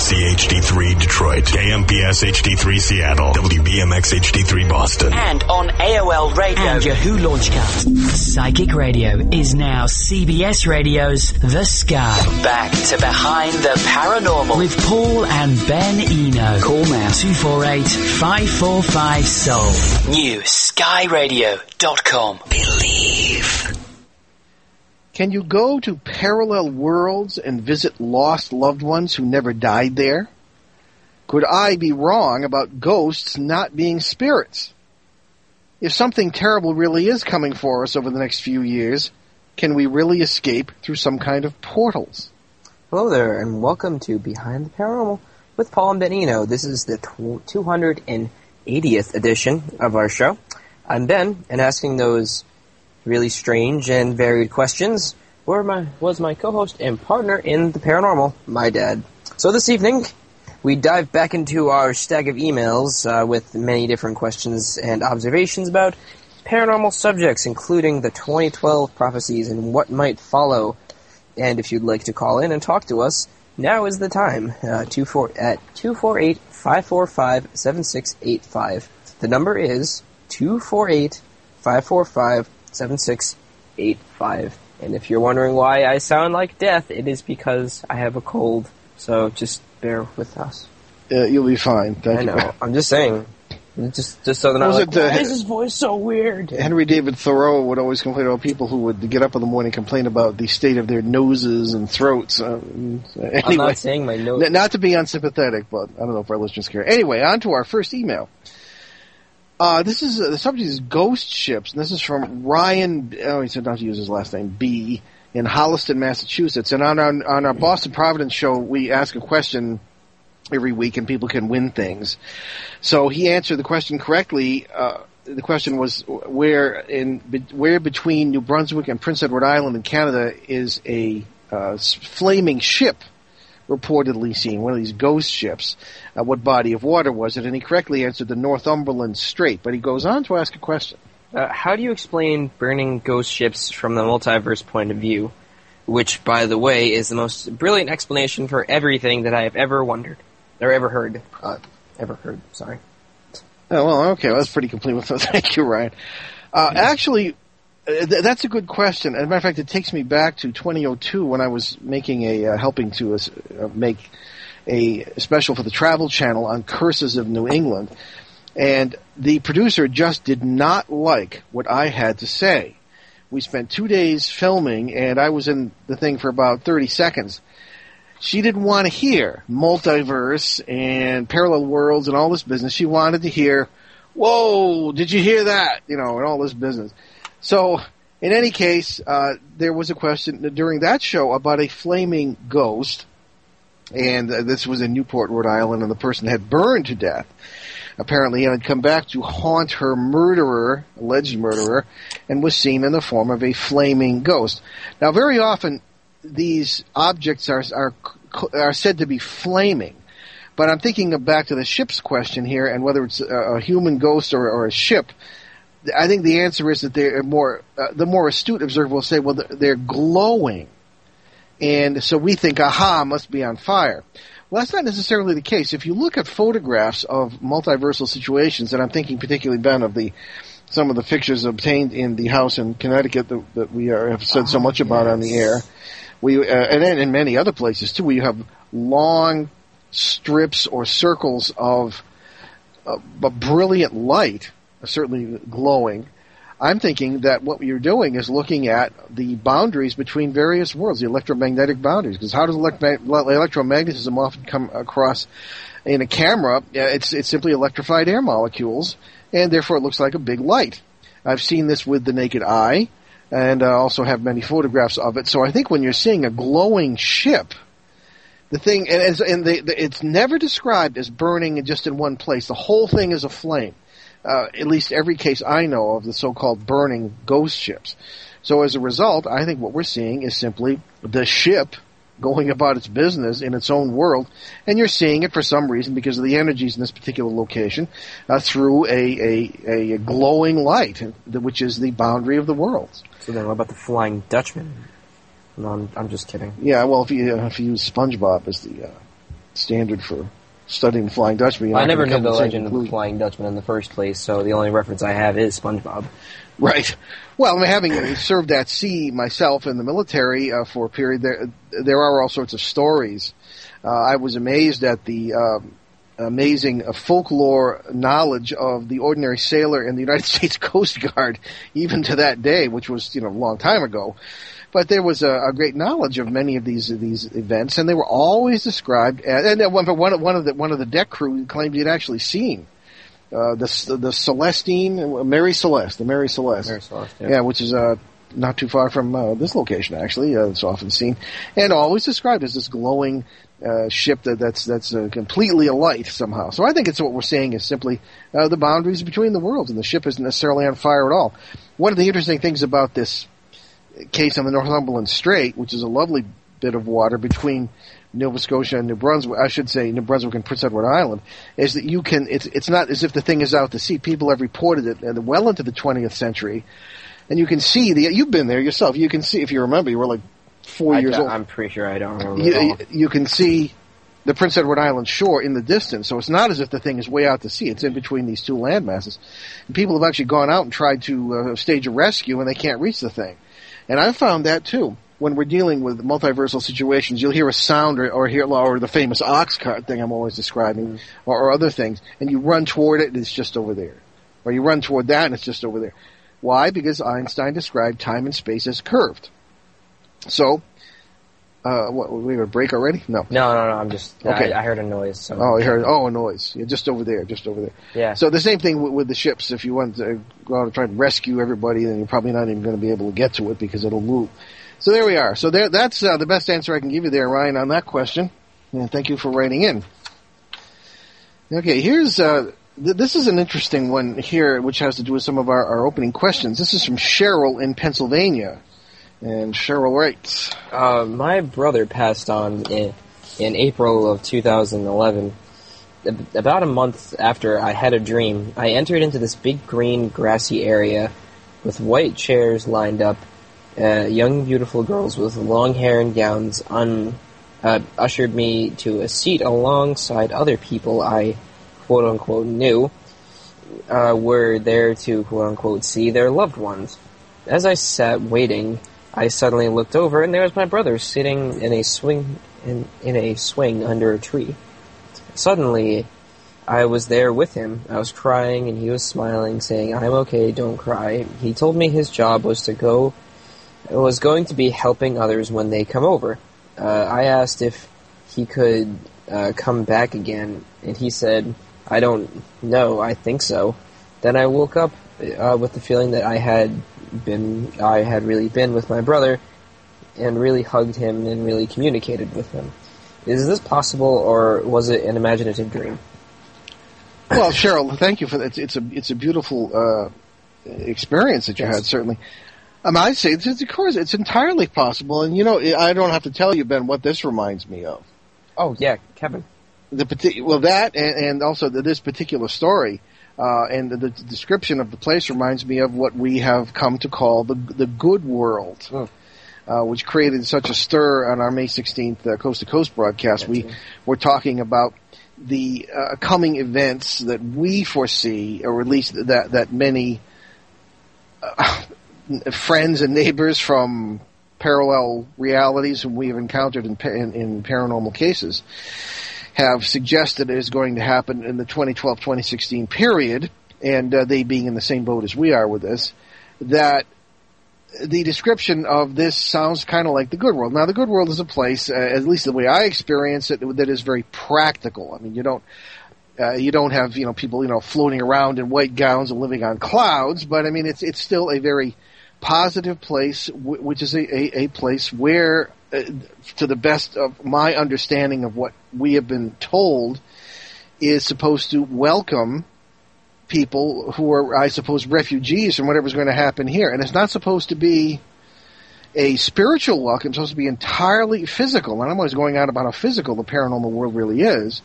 KMC HD3 Detroit, KMPS HD3 Seattle, WBMX HD3 Boston. And on AOL Radio and Yahoo Launchcast. Psychic Radio is now CBS Radio's The Sky. Back to Behind the Paranormal with Paul and Ben Eno. Call now 248 545 Soul. New skyradio.com. Believe. Can you go to parallel worlds and visit lost loved ones who never died there? Could I be wrong about ghosts not being spirits? If something terrible really is coming for us over the next few years, can we really escape through some kind of portals? Hello there, and welcome to Behind the Paranormal with Paul and Ben Eno. This is the 280th edition of our show. I'm Ben, and asking those really strange and varied questions were my, was my co-host and partner in the paranormal, my dad. So this evening, we dive back into our stack of emails uh, with many different questions and observations about paranormal subjects, including the 2012 prophecies and what might follow. And if you'd like to call in and talk to us, now is the time. Uh, two four, at 248 545 7685. The number is 248 545 7685. And if you're wondering why I sound like death, it is because I have a cold. So just bear with us. Uh, you'll be fine. Thank I you. know. I'm just saying. Just, just so not Was like, uh, why is his voice so weird? Henry David Thoreau would always complain about people who would get up in the morning and complain about the state of their noses and throats. Uh, anyway, I'm not saying my nose. N- not to be unsympathetic, but I don't know if our listeners care. Anyway, on to our first email. Uh, this is uh, the subject is ghost ships, and this is from Ryan. Oh, he said not to use his last name. B in Holliston, Massachusetts. And on our on our Boston Providence show, we ask a question every week, and people can win things. So he answered the question correctly. Uh, the question was where in where between New Brunswick and Prince Edward Island in Canada is a uh, flaming ship reportedly seen, one of these ghost ships. Uh, what body of water was it? And he correctly answered the Northumberland Strait. But he goes on to ask a question. Uh, how do you explain burning ghost ships from the multiverse point of view? Which, by the way, is the most brilliant explanation for everything that I have ever wondered. Or ever heard. Uh, ever heard, sorry. Oh, well, okay, well, that's pretty complete with that. Thank you, Ryan. Uh, actually, uh, th- that's a good question. As a matter of fact, it takes me back to 2002 when I was making a uh, helping to uh, make a special for the Travel Channel on curses of New England, and the producer just did not like what I had to say. We spent two days filming, and I was in the thing for about 30 seconds. She didn't want to hear multiverse and parallel worlds and all this business. She wanted to hear, "Whoa, did you hear that?" You know, and all this business. So, in any case, uh, there was a question during that show about a flaming ghost, and uh, this was in Newport, Rhode Island, and the person had burned to death. Apparently, and had come back to haunt her murderer, alleged murderer, and was seen in the form of a flaming ghost. Now, very often, these objects are are are said to be flaming. But I'm thinking back to the ship's question here, and whether it's a, a human ghost or, or a ship. I think the answer is that they're more. Uh, the more astute observer will say, "Well, they're glowing," and so we think, "Aha, must be on fire." Well, that's not necessarily the case. If you look at photographs of multiversal situations, and I'm thinking particularly Ben of the some of the pictures obtained in the house in Connecticut that, that we are, have said so much about on the air, we uh, and then in many other places too, where you have long strips or circles of uh, a brilliant light, certainly glowing. I'm thinking that what you're doing is looking at the boundaries between various worlds, the electromagnetic boundaries. Because how does electro- electromagnetism often come across in a camera? It's it's simply electrified air molecules, and therefore it looks like a big light. I've seen this with the naked eye, and I also have many photographs of it. So I think when you're seeing a glowing ship, the thing and, and the, the, it's never described as burning just in one place. The whole thing is a flame. Uh, at least every case I know of the so-called burning ghost ships. So as a result, I think what we're seeing is simply the ship going about its business in its own world, and you're seeing it for some reason because of the energies in this particular location uh, through a, a, a glowing light, which is the boundary of the worlds. So then what about the Flying Dutchman? No, I'm, I'm just kidding. Yeah, well, if you uh, if you use SpongeBob as the uh, standard for studying the Flying Dutchman. I never knew the legend of the. Flying Dutchman in the first place, so the only reference I have is SpongeBob. Right. Well, I mean, having served at sea myself in the military uh, for a period, there there are all sorts of stories. Uh, I was amazed at the um, amazing uh, folklore knowledge of the ordinary sailor in the United States Coast Guard, even to that day, which was you know a long time ago. But there was a, a great knowledge of many of these these events, and they were always described. As, and then one, one of one of the one of the deck crew claimed he'd actually seen uh, the the Celestine, Mary Celeste, the Mary Celeste. Mary Celeste, yeah. yeah. which is uh, not too far from uh, this location actually. Uh, it's often seen and always described as this glowing uh, ship that, that's that's uh, completely alight somehow. So I think it's what we're saying is simply uh, the boundaries between the worlds, and the ship isn't necessarily on fire at all. One of the interesting things about this case on the Northumberland Strait, which is a lovely bit of water between Nova Scotia and New Brunswick, I should say New Brunswick and Prince Edward Island, is that you can, it's, it's not as if the thing is out to sea. People have reported it uh, well into the 20th century. And you can see the, you've been there yourself. You can see, if you remember, you were like four I, years old. I'm pretty sure I don't remember. You, you, can see the Prince Edward Island shore in the distance. So it's not as if the thing is way out to sea. It's in between these two land masses. And people have actually gone out and tried to uh, stage a rescue and they can't reach the thing. And I found that too. When we're dealing with multiversal situations, you'll hear a sound or, or hear or the famous ox cart thing I'm always describing, or, or other things, and you run toward it and it's just over there, or you run toward that and it's just over there. Why? Because Einstein described time and space as curved. So, uh, what, we have a break already? No. No, no, no. I'm just. Okay. I, I heard a noise. So. Oh, you heard, oh, a noise. Yeah, just over there, just over there. Yeah. So the same thing with, with the ships. If you want to go out and try to rescue everybody, then you're probably not even going to be able to get to it because it'll move. So there we are. So there, that's uh, the best answer I can give you there, Ryan, on that question. And thank you for writing in. Okay, here's uh, th- this is an interesting one here, which has to do with some of our, our opening questions. This is from Cheryl in Pennsylvania, and Cheryl writes. Uh, my brother passed on in, in April of 2011. About a month after I had a dream, I entered into this big green grassy area with white chairs lined up. Uh, young, beautiful girls with long hair and gowns un, uh, ushered me to a seat alongside other people I quote unquote knew uh, were there to quote unquote see their loved ones. As I sat waiting, I suddenly looked over and there was my brother sitting in a swing in, in a swing under a tree. Suddenly, I was there with him. I was crying and he was smiling, saying, "I'm okay, don't cry." He told me his job was to go was going to be helping others when they come over. Uh, I asked if he could uh, come back again, and he said, "I don't know. I think so." Then I woke up uh, with the feeling that I had been, I had really been with my brother, and really hugged him and really communicated with him. Is this possible, or was it an imaginative dream? Well, Cheryl, thank you for that. It's, it's a it's a beautiful uh, experience that you Yes. had. Certainly, I mean, I'd say it's, it's of course it's entirely possible. And you know, I don't have to tell you, Ben, what this reminds me of. Oh yeah, Kevin. The parti- well, that and, and also the, this particular story. Uh, and the, the description of the place reminds me of what we have come to call the the good world, Oh. uh, which created such a stir on our May 16th uh, Coast to Coast broadcast. We were talking about the uh, coming events that we foresee, or at least that that many uh, friends and neighbors from parallel realities whom we have encountered in, in, in paranormal cases have suggested is going to happen in the 2012-2016 period, and uh, they being in the same boat as we are with this, that the description of this sounds kind of like the good world. Now, the good world is a place, uh, at least the way I experience it, that is very practical. I mean, you don't. Uh, you don't have you know people you know floating around in white gowns and living on clouds, but I mean it's it's still a very positive place, which is a, a, a place where, uh, to the best of my understanding of what we have been told, is supposed to welcome people who are, I suppose, refugees from whatever's going to happen here. And it's not supposed to be a spiritual welcome, it's supposed to be entirely physical. And I'm always going on about how physical the paranormal world really is.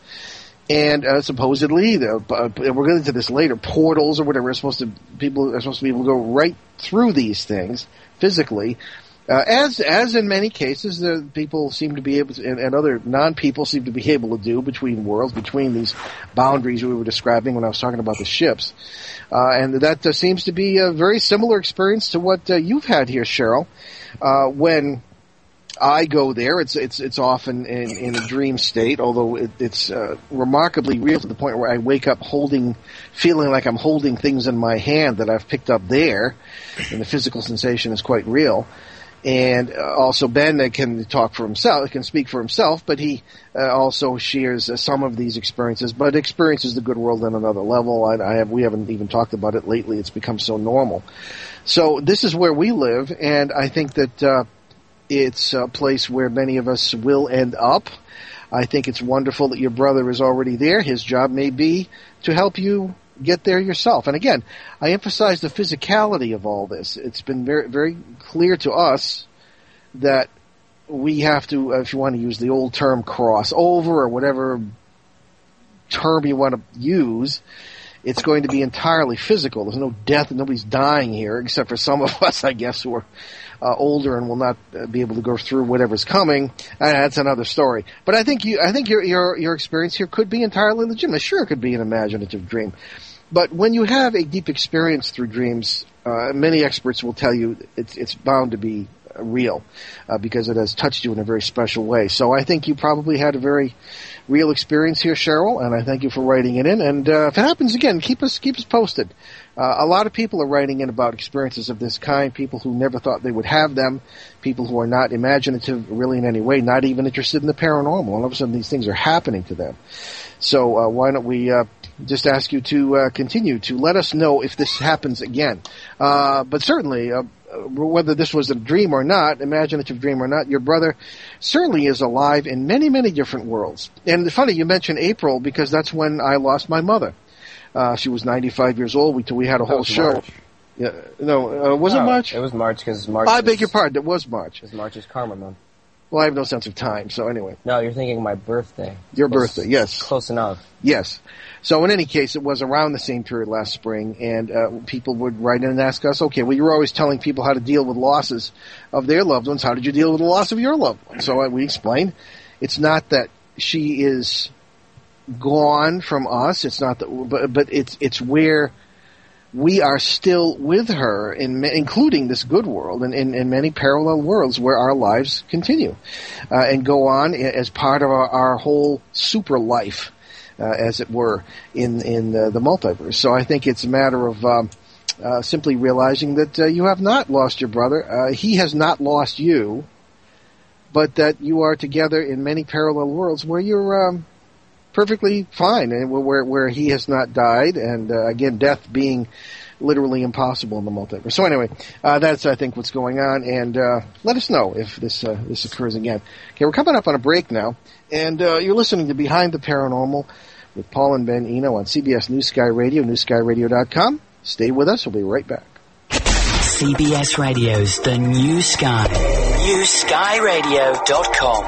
And uh, supposedly, the, uh, we're going into this later, portals or whatever are supposed to people are supposed to be able to go right through these things physically, Uh, as as in many cases, uh, people seem to be able to, and, and other non-people seem to be able to do between worlds, between these boundaries we were describing when I was talking about the ships, uh, and that uh, seems to be a very similar experience to what uh, you've had here, Cheryl. Uh, when I go there, it's it's it's often in, in a dream state, although it, it's uh, remarkably real to the point where I wake up holding, feeling like I'm holding things in my hand that I've picked up there, and the physical sensation is quite real and uh, also Ben uh, can talk for himself, can speak for himself, but he uh, also shares uh, some of these experiences. But experiences the good world on another level. I, I, have we haven't even talked about it lately. It's become so normal. So this is where we live, and I think that uh, it's a place where many of us will end up. I think it's wonderful that your brother is already there. His job may be to help you get there yourself. And again, I emphasize the physicality of all this. It's been very, very clear to us that we have to, uh, if you want to use the old term, cross over or whatever term you want to use. It's going to be entirely physical. There's no death. Nobody's dying here, except for some of us, I guess, who are uh, older and will not uh, be able to go through whatever's coming. Uh, that's another story. But I think you, I think your your your experience here could be entirely legitimate. Sure, it could be an imaginative dream, but when you have a deep experience through dreams, uh, many experts will tell you it's it's bound to be real uh, because it has touched you in a very special way. So I think you probably had a very real experience here, Cheryl, and I thank you for writing it in. And uh, if it happens again, keep us keep us posted. Uh, a lot of people are writing in about experiences of this kind. People who never thought they would have them. People who are not imaginative really in any way, not even interested in the paranormal. All of a sudden, these things are happening to them. So uh, why don't we uh, just ask you to uh, continue to let us know if this happens again. Uh, but certainly, uh, whether this was a dream or not, imaginative dream or not, your brother certainly is alive in many, many different worlds. And it's funny, you mentioned April because that's when I lost my mother. Uh, she was 95 years old. We, we had a whole show. March. Yeah, no, uh, was it March? It was March because March. I is- beg your pardon. It was March. Because March is Karma Month. Well, I have no sense of time. So anyway, No, you're thinking my birthday. your Close- birthday, yes. Close enough. Yes. So in any case, it was around the same period last spring, and uh, people would write in and ask us, okay, well, you're always telling people how to deal with losses of their loved ones. How did you deal with the loss of your loved one? So uh, we explained, it's not that she is gone from us. It's not that, but, but it's it's where we are still with her, in, including this good world and in, many parallel worlds where our lives continue uh, and go on as part of our, our whole super life, uh, as it were, in in uh, the multiverse. So I think it's a matter of. Um, uh, simply realizing that uh, you have not lost your brother. Uh, he has not lost you, but that you are together in many parallel worlds where you're um, perfectly fine, and where where he has not died, and uh, again, death being literally impossible in the multiverse. So anyway, uh, that's I think what's going on, and uh, let us know if this uh, this occurs again. Okay, we're coming up on a break now, and uh, you're listening to Behind the Paranormal with Paul and Ben Eno on CBS New Sky Radio, newskyradio.com. Stay with us. We'll be right back. CBS Radio's The New Sky. NewSkyRadio.com.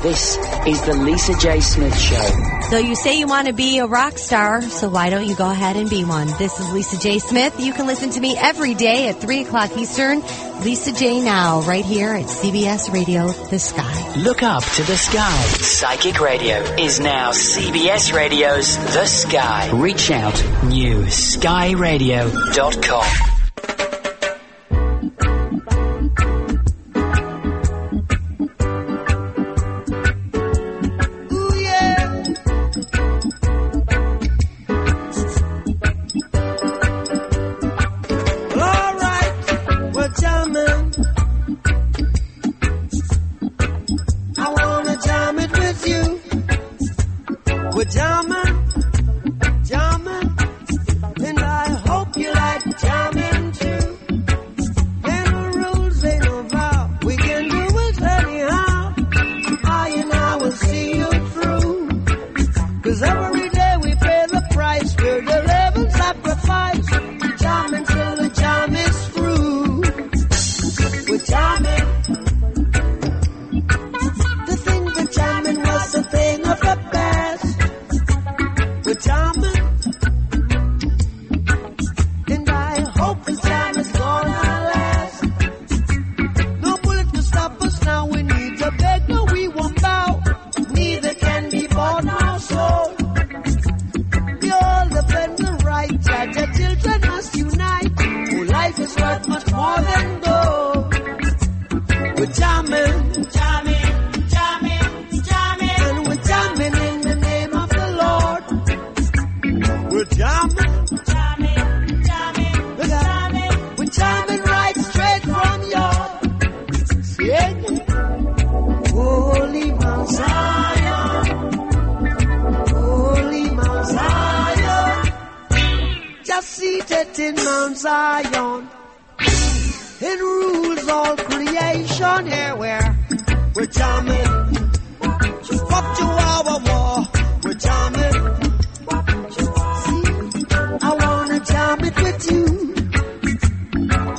This is the Lisa J. Smith Show. So you say you want to be a rock star, so why don't you go ahead and be one? This is Lisa J. Smith. You can listen to me every day at 3 o'clock Eastern. Lisa J. Now, right here at CBS Radio, The Sky. Look up to the sky. Psychic Radio is now CBS Radio's The Sky. Reach out. New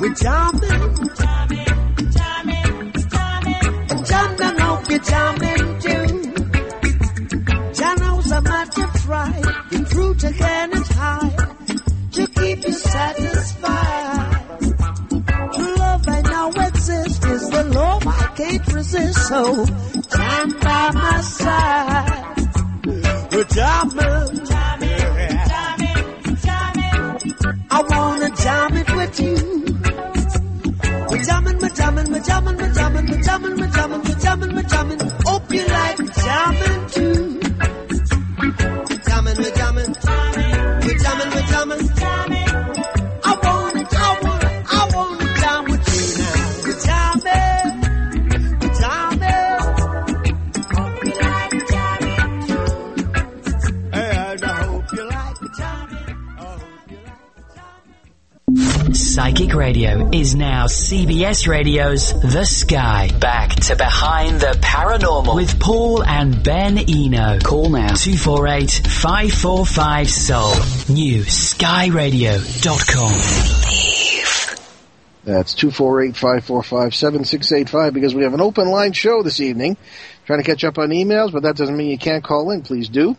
We're jamming. And jam down, hope you're jamming too. Janos a matter fry, the fruit again is high to keep you satisfied. True love I know exists is the love I can't resist. So stand by my side. We're jamming. Radio is now CBS Radio's The Sky. Back to Behind the Paranormal with Paul and Ben Eno. Call now 248 545 Soul. New skyradio.com. That's 248-545-7685 because we have an open line show this evening. Trying to catch up on emails, but that doesn't mean you can't call in. Please do.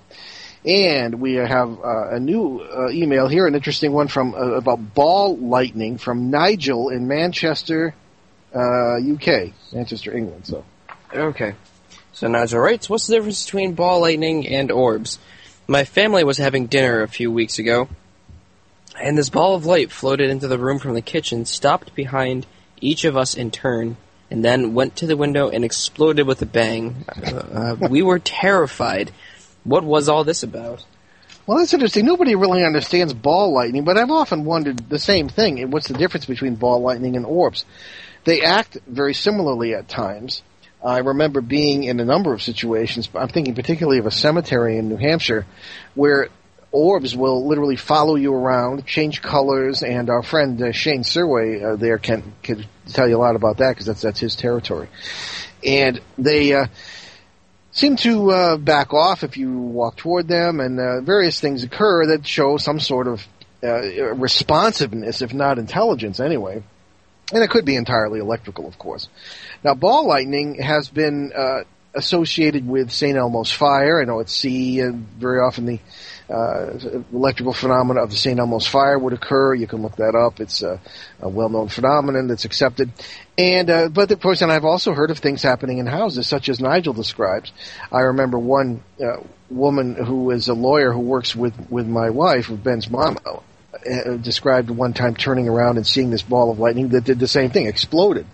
And we have uh, a new uh, email here, an interesting one from uh, about ball lightning from Nigel in Manchester, uh, UK, Manchester, England. So Okay. So Nigel writes, what's the difference between ball lightning and orbs? My family was having dinner a few weeks ago, and this ball of light floated into the room from the kitchen, stopped behind each of us in turn, and then went to the window and exploded with a bang. Uh, uh, we were terrified. What was all this about? Well, that's interesting. Nobody really understands ball lightning, but I've often wondered the same thing. What's the difference between ball lightning and orbs? They act very similarly at times. I remember being in a number of situations, I'm thinking particularly of a cemetery in New Hampshire, where orbs will literally follow you around, change colors, and our friend uh, Shane Surway uh, there can, can tell you a lot about that because that's, that's his territory. And they, uh, seem to uh, back off if you walk toward them, and uh, various things occur that show some sort of uh, responsiveness, if not intelligence, anyway. And it could be entirely electrical, of course. Now, ball lightning has been uh, associated with St. Elmo's fire. I know at sea, very often the uh, electrical phenomena of the St. Elmo's fire would occur. You can look that up. It's a, a well-known phenomenon that's accepted. And uh, but of course, and I've also heard of things happening in houses, such as Nigel describes. I remember one uh, woman who is a lawyer who works with with my wife, with Ben's mom, uh, described one time turning around and seeing this ball of lightning that did the same thing, exploded.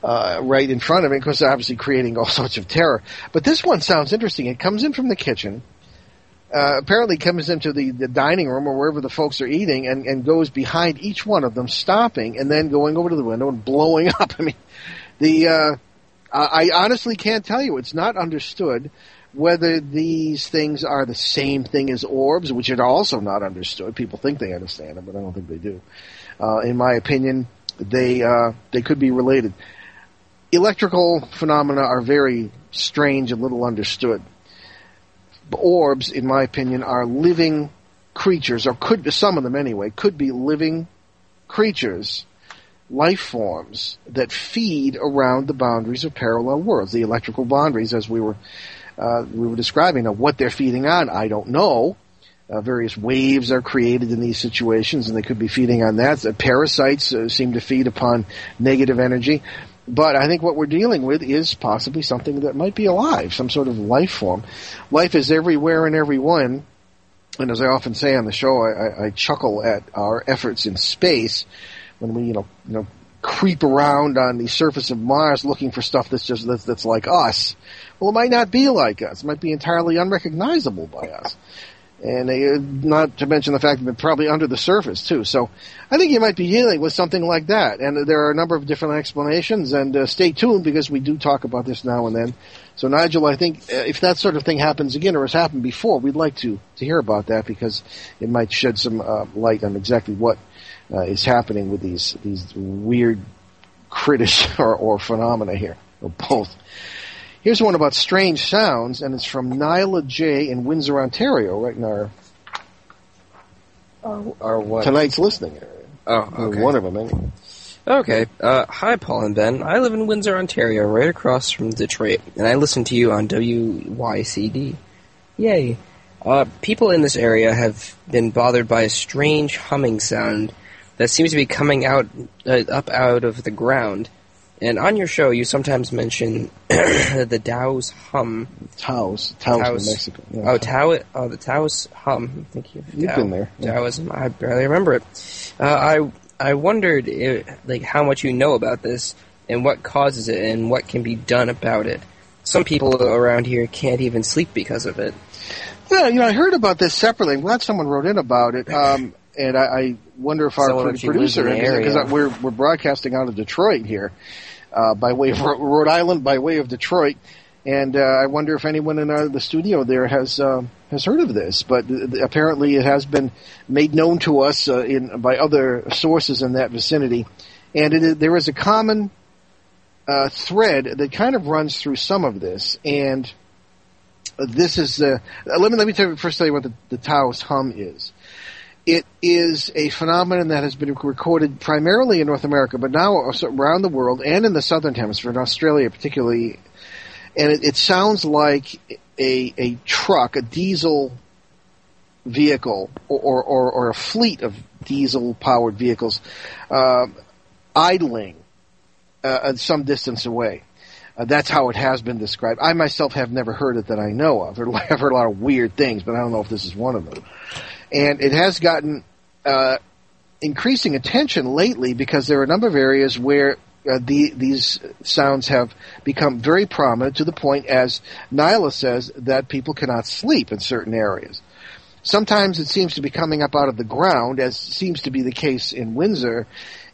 Uh, right in front of it, because obviously creating all sorts of terror. But this one sounds interesting. It comes in from the kitchen, uh, apparently comes into the, the dining room or wherever the folks are eating and, and goes behind each one of them, stopping and then going over to the window and blowing up. I mean, the, uh, I honestly can't tell you. It's not understood whether these things are the same thing as orbs, which are also not understood. People think they understand them, but I don't think they do. Uh, in my opinion, they, uh, they could be related. Electrical phenomena are very strange and little understood orbs, in my opinion, are living creatures, or could be, some of them anyway, could be living creatures, life forms that feed around the boundaries of parallel worlds, the electrical boundaries, as we were uh, we were describing. Now, what they're feeding on, I don't know. Uh, various waves are created in these situations, and they could be feeding on that. The parasites uh, seem to feed upon negative energy. But I think what we're dealing with is possibly something that might be alive, some sort of life form. Life is everywhere and everyone. And as I often say on the show, I, I, chuckle at our efforts in space when we, you know, you know, creep around on the surface of Mars looking for stuff that's just that's, that's like us. Well, it might not be like us. It might be entirely unrecognizable by us. And uh, not to mention the fact that they're probably under the surface too. So I think you might be dealing with something like that, and there are a number of different explanations. And uh, stay tuned because we do talk about this now and then. So Nigel, I think uh, if that sort of thing happens again or has happened before, we'd like to to hear about that because it might shed some uh, light on exactly what uh, is happening with these these weird critters or, or phenomena here, or both. Here's one about strange sounds, and it's from Nyla J in Windsor, Ontario, right in our Or, or what? tonight's listening area. Oh, Or okay. One of them, anyway. Okay. Uh, hi, Paul and Ben. I live in Windsor, Ontario, right across from Detroit, and I listen to you on WYCD. Yay. Uh, people in this area have been bothered by a strange humming sound that seems to be coming out uh, up out of the ground. And on your show, you sometimes mention the Taos hum. Taos, Taos, Taos. Mexico. Yeah. Oh, Tao, oh, the Taos hum. Thank you. You've Tao- been there, yeah. Taoism. I barely remember it. Uh, I I wondered if, like how much you know about this and what causes it and what can be done about it. Some people around here can't even sleep because of it. Yeah, you know, I heard about this separately. I'm glad someone wrote in about it. Um, and I, I wonder if our Someone pro- actually lives in producer, because we're we're broadcasting out of Detroit here, uh, by way of Rhode Island, by way of Detroit, and uh, I wonder if anyone in uh, the studio there has um has heard of this. But apparently, it has been made known to us uh, in by other sources in that vicinity, and there is a common uh, thread that kind of runs through some of this, and this is uh, let me let me tell you, first tell you what the, the Taos hum is. It is a phenomenon that has been recorded primarily in North America, but now around the world and in the southern hemisphere, in Australia particularly. And it, it sounds like a a truck, a diesel vehicle, or or, or, or a fleet of diesel powered vehicles uh, idling uh, some distance away. Uh, that's how it has been described. I myself have never heard it that I know of. I've heard a lot of weird things, but I don't know if this is one of them. And it has gotten uh, increasing attention lately because there are a number of areas where uh, the, these sounds have become very prominent to the point, as Nyla says, that people cannot sleep in certain areas. Sometimes it seems to be coming up out of the ground, as seems to be the case in Windsor,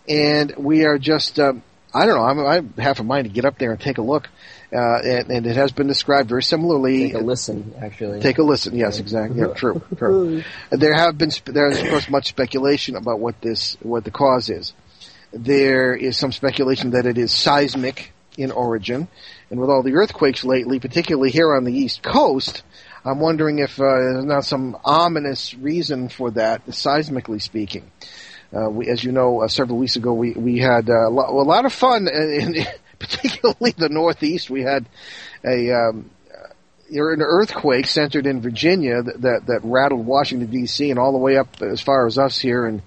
and we are just. Um, I don't know. I'm, I have a mind to get up there and take a look, uh, and, and it has been described very similarly. Take a listen, actually. Take a listen. Yes, exactly. Yeah, true. True. there have been there is of course much speculation about what this what the cause is. There is some speculation that it is seismic in origin, and with all the earthquakes lately, particularly here on the east coast, I'm wondering if uh, there's not some ominous reason for that, seismically speaking. Uh, we, as you know, uh, several weeks ago, we we had uh, a, lo- a lot of fun, in, in particularly the Northeast. We had a um, an earthquake centered in Virginia that, that, that rattled Washington D.C. and all the way up as far as us here in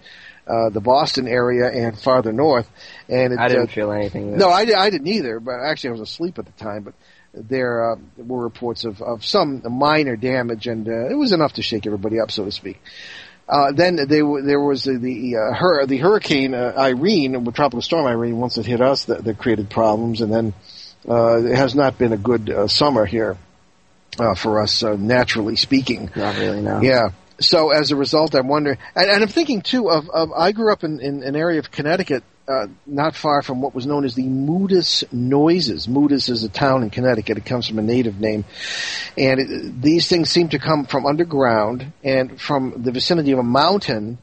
uh, the Boston area and farther north. And it, I didn't uh, feel anything. no, I, I didn't either. But actually, I was asleep at the time. But there uh, were reports of, of some minor damage, and uh, it was enough to shake everybody up, so to speak. Uh, then they, there was the the, uh, hur- the hurricane uh, Irene, the tropical storm Irene, once it hit us, that, that created problems, and then uh, it has not been a good uh, summer here uh, for us, uh, naturally speaking. Not really, no. Yeah. So as a result, I'm wondering, and, and I'm thinking too of, of I grew up in, in an area of Connecticut, uh, not far from what was known as the Moodus Noises. Moodus is a town in Connecticut. It comes from a native name, and it, these things seem to come from underground and from the vicinity of a mountain,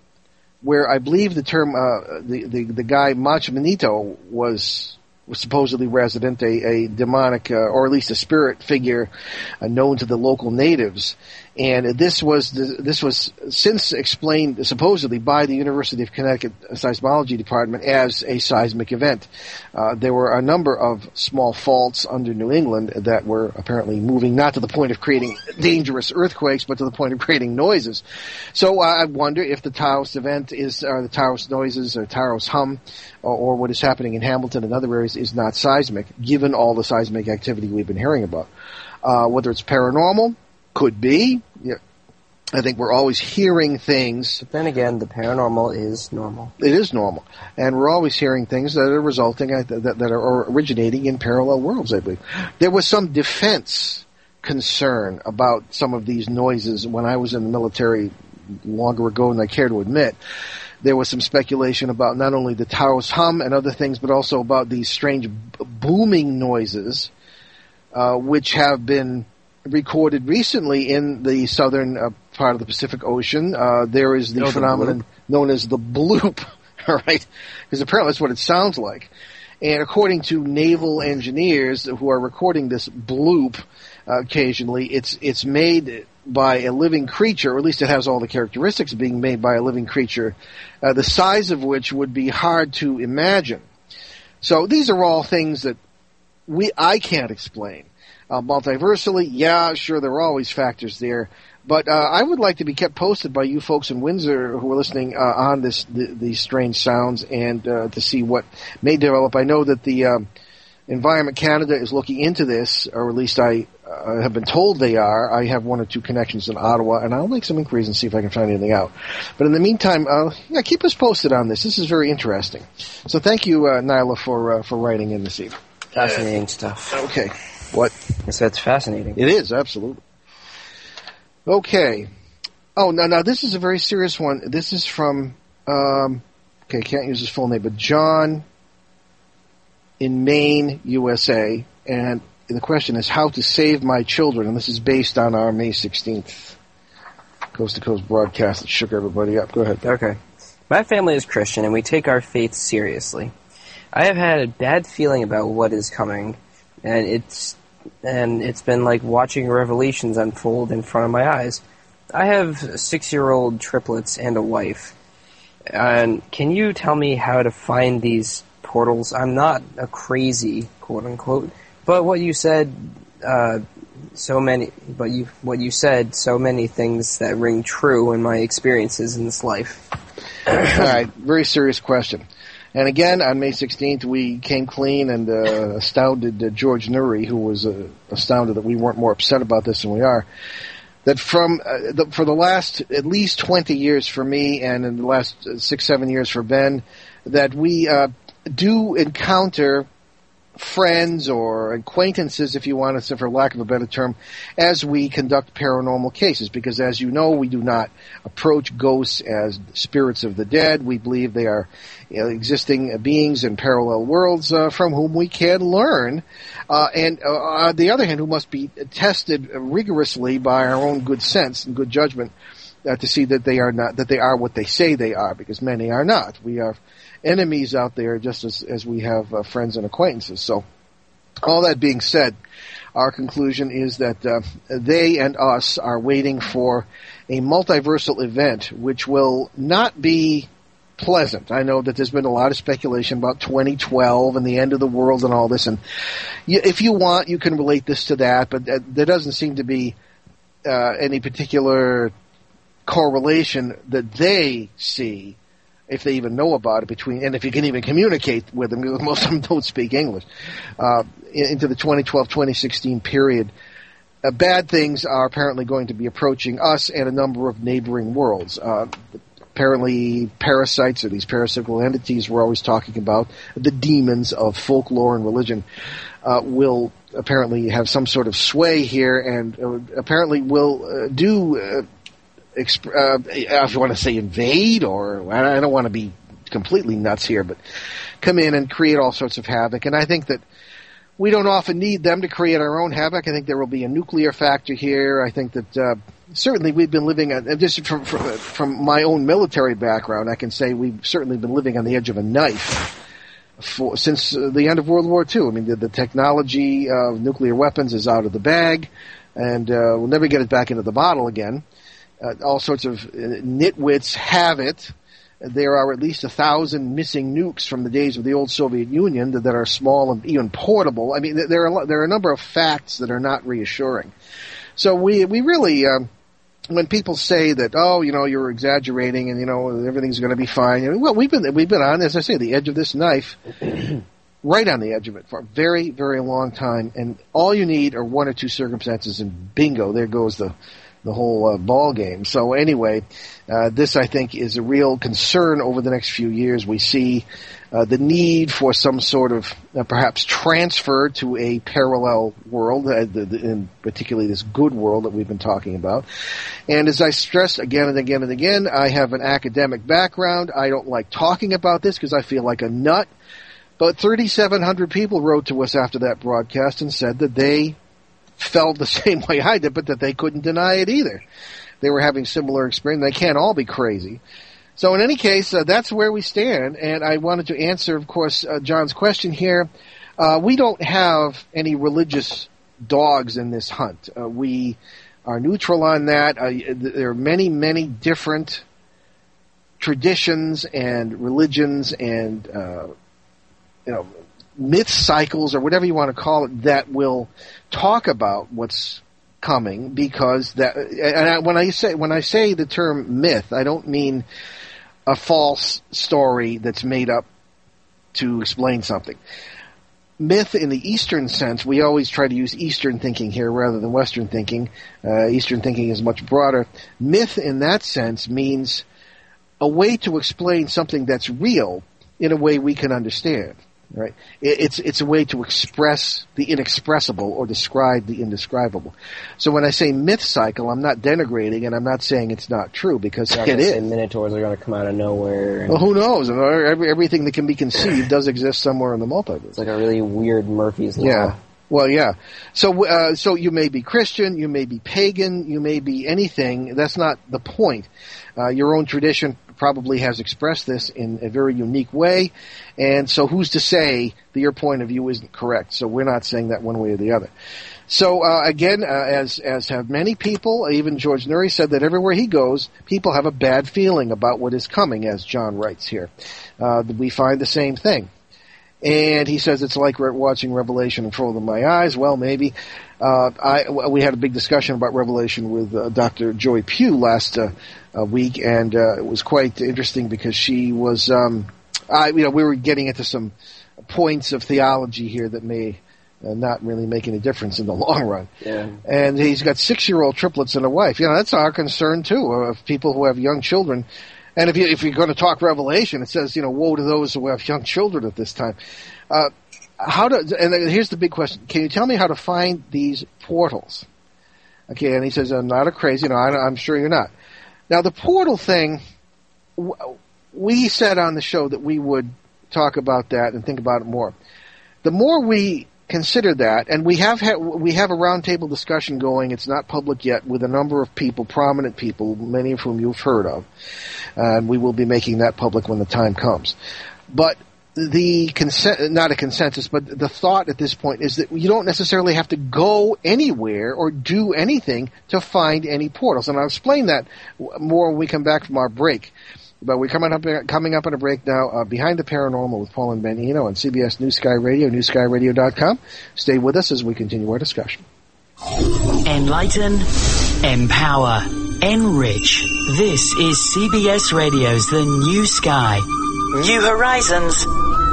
where I believe the term uh, the, the the guy Mach Manito was was supposedly resident, a, a demonic uh, or at least a spirit figure uh, known to the local natives. And this was the, this was since explained supposedly by the University of Connecticut seismology department as a seismic event. Uh, there were a number of small faults under New England that were apparently moving not to the point of creating dangerous earthquakes, but to the point of creating noises. So uh, I wonder if the Taos event is, or the Taos noises, or Taos hum, or, or what is happening in Hamilton and other areas is not seismic, given all the seismic activity we've been hearing about. Uh, whether it's paranormal, could be. Yeah. I think we're always hearing things. But then again, the paranormal is normal. It is normal, and we're always hearing things that are resulting uh, that, that are originating in parallel worlds. I believe there was some defense concern about some of these noises when I was in the military longer ago than I care to admit. There was some speculation about not only the Taos hum and other things, but also about these strange b- booming noises, uh, which have been recorded recently in the southern uh, part of the Pacific Ocean. Uh, there is the Oh, the phenomenon known as the bloop, all right? Because apparently that's what it sounds like. And according to naval engineers who are recording this bloop uh, occasionally, it's it's made by a living creature, or at least it has all the characteristics of being made by a living creature, uh, the size of which would be hard to imagine. So these are all things that we I can't explain. Uh, multiversally, yeah, sure, there are always factors there, but uh, I would like to be kept posted by you folks in Windsor who are listening uh, on this the, these strange sounds and uh, to see what may develop. I know that the um, Environment Canada is looking into this, or at least I uh, have been told they are. I have one or two connections in Ottawa, and I'll make some inquiries and see if I can find anything out. But in the meantime, uh, yeah, keep us posted on this. This is very interesting. So thank you, uh, Nyla, for uh, for writing in this evening. Fascinating stuff. Okay, what Yes, that's fascinating. it is absolutely okay. Oh, now now this is a very serious one. This is from um, okay, can't use his full name, but John in Maine, USA, and the question is how to save my children, and this is based on our May sixteenth coast to coast broadcast that shook everybody up. Go ahead. Okay. My family is Christian and we take our faith seriously. I have had a bad feeling about what is coming, and it's and it's been like watching revelations unfold in front of my eyes. I have six-year-old triplets and a wife. And can you tell me how to find these portals? I'm not a crazy quote unquote, but what you said, uh, so many, but you what you said, so many things that ring true in my experiences in this life. All right, very serious question. And again, on May 16th, we came clean and uh, astounded uh, George Noory, who was uh, astounded that we weren't more upset about this than we are. That from uh, the, for the last at least 20 years for me, and in the last uh, six seven years for Ben, that we uh, do encounter friends or acquaintances, if you want to, say for lack of a better term, as we conduct paranormal cases. Because as you know, we do not approach ghosts as spirits of the dead. We believe they are you know, existing beings in parallel worlds uh, from whom we can learn. Uh, and uh, on the other hand, who must be tested rigorously by our own good sense and good judgment uh, to see that they are not that they are what they say they are, because many are not. We have enemies out there just as as we have uh, friends and acquaintances. So, all that being said, our conclusion is that uh, they and us are waiting for a multiversal event, which will not be pleasant. I know that there's been a lot of speculation about 2012 and the end of the world and all this, and if you want, you can relate this to that, but uh, there doesn't seem to be uh, any particular correlation that they see, if they even know about it, between and if you can even communicate with them, because most of them don't speak English, uh, into the 2012-2016 period. Uh, bad things are apparently going to be approaching us and a number of neighboring worlds. Uh, apparently, parasites or these parasitical entities we're always talking about, the demons of folklore and religion, uh, will apparently have some sort of sway here and uh, apparently will uh, do exp- uh, if you want to say invade or I don't want to be completely nuts here, but come in and create all sorts of havoc. And I think that we don't often need them to create our own havoc. I think there will be a nuclear factor here. I think that uh, certainly we've been living on, just from, from from my own military background. I can say we've certainly been living on the edge of a knife. For, since the end of World War II, I mean, the, the technology of nuclear weapons is out of the bag, and uh, we'll never get it back into the bottle again uh, all sorts of uh, nitwits have it. There are at least a thousand missing nukes from the days of the old Soviet Union that, that are small and even portable. I mean, there are there are a number of facts that are not reassuring. So we we really. Um, when people say that, oh, you know, you're exaggerating and you know everything's going to be fine, I mean, well, we've been we've been on, as I say, the edge of this knife, right on the edge of it for a very very long time, and all you need are one or two circumstances, and bingo, there goes the the whole uh, ball game. So anyway, uh, this I think is a real concern over the next few years. We see uh, the need for some sort of uh, perhaps transfer to a parallel world, uh, the, the, in particularly this good world that we've been talking about. And as I stress again and again and again, I have an academic background. I don't like talking about this because I feel like a nut. But 3,700 people wrote to us after that broadcast and said that they felt the same way I did, but that they couldn't deny it either. They were having similar experience. They can't all be crazy. So in any case, uh, that's where we stand. And I wanted to answer, of course, uh, John's question here. Uh, we don't have any religious dogs in this hunt. Uh, we are neutral on that. Uh, there are many, many different traditions and religions and uh, you know myth cycles or whatever you want to call it that will talk about what's coming because that and I, when I say when I say the term myth I don't mean a false story that's made up to explain something. Myth in the eastern sense we always try to use eastern thinking here rather than western thinking. Uh, eastern thinking is much broader. Myth in that sense means a way to explain something that's real in a way we can understand right? It's it's a way to express the inexpressible or describe the indescribable. So when I say myth cycle, I'm not denigrating and I'm not saying it's not true because not gonna is. Minotaurs are going to come out of nowhere. Well, who knows? Every, everything that can be conceived does exist somewhere in the multiverse. It's like a really weird Murphy's Law. Yeah. Well, yeah. So, uh, so you may be Christian, you may be pagan, you may be anything. That's not the point. Uh, your own tradition probably has expressed this in a very unique way, and so who's to say that your point of view isn't correct? So we're not saying that one way or the other. So uh, again, uh, as as have many people, even George Noory said that everywhere he goes, people have a bad feeling about what is coming. As John writes here, uh, we find the same thing. And he says it's like watching Revelation and Frozen My Eyes. Well, maybe. Uh, I, we had a big discussion about Revelation with uh, Dr. Joy Pugh last uh, uh, week, and uh, it was quite interesting because she was, um, I, you know, we were getting into some points of theology here that may uh, not really make any difference in the long run. Yeah. And he's got six-year-old triplets and a wife. You know, that's our concern too of people who have young children. And if you if you're going to talk Revelation, it says you know, woe to those who have young children at this time. Uh, how do? And here's the big question: Can you tell me how to find these portals? Okay, and he says, "I'm not a crazy. I, I'm sure you're not." Now, the portal thing, we said on the show that we would talk about that and think about it more. The more we consider that, and we have ha- we have a roundtable discussion going. It's not public yet with a number of people, prominent people, many of whom you've heard of, and we will be making that public when the time comes. But the consent, not a consensus, but the thought at this point is that you don't necessarily have to go anywhere or do anything to find any portals. And I'll explain that more when we come back from our break. But we're coming up coming up on a break now. Uh, Behind the Paranormal with Paul and Ben Eno on CBS New Sky Radio, newskyradio.com. Stay with us as we continue our discussion. Enlighten, empower, enrich. This is CBS Radio's The New Sky. New horizons,